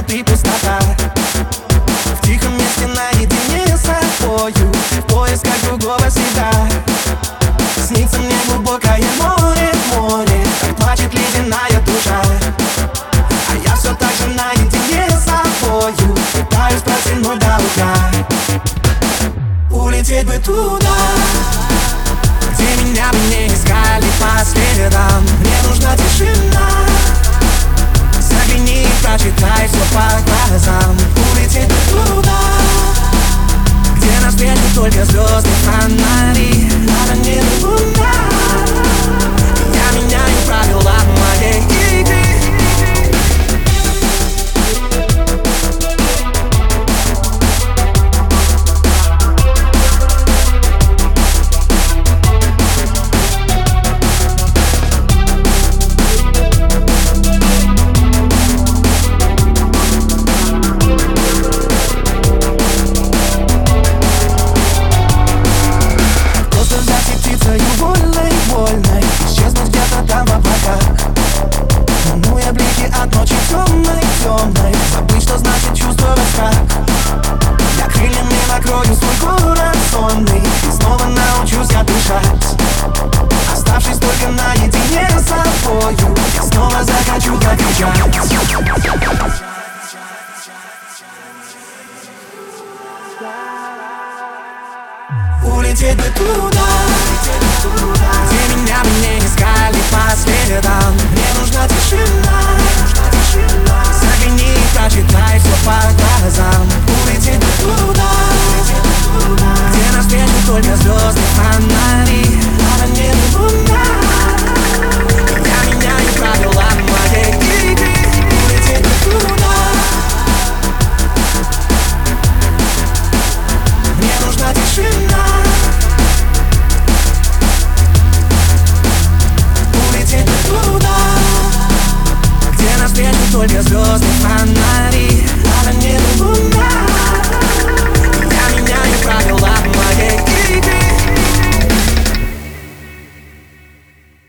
облака В тихом месте наедине с собою В поисках другого себя. Снится мне глубокое море, море Как плачет ледяная душа. А я все так же наедине с собою Пытаюсь протянуть до утра Улететь бы туда Где меня бы не искали по следам дышать Оставшись только наедине с собою Я снова захочу закричать Улететь бы туда Где меня бы не искали по следам Мне нужна тишина. Загляни и прочитай все по глазам yours to find my lead. I've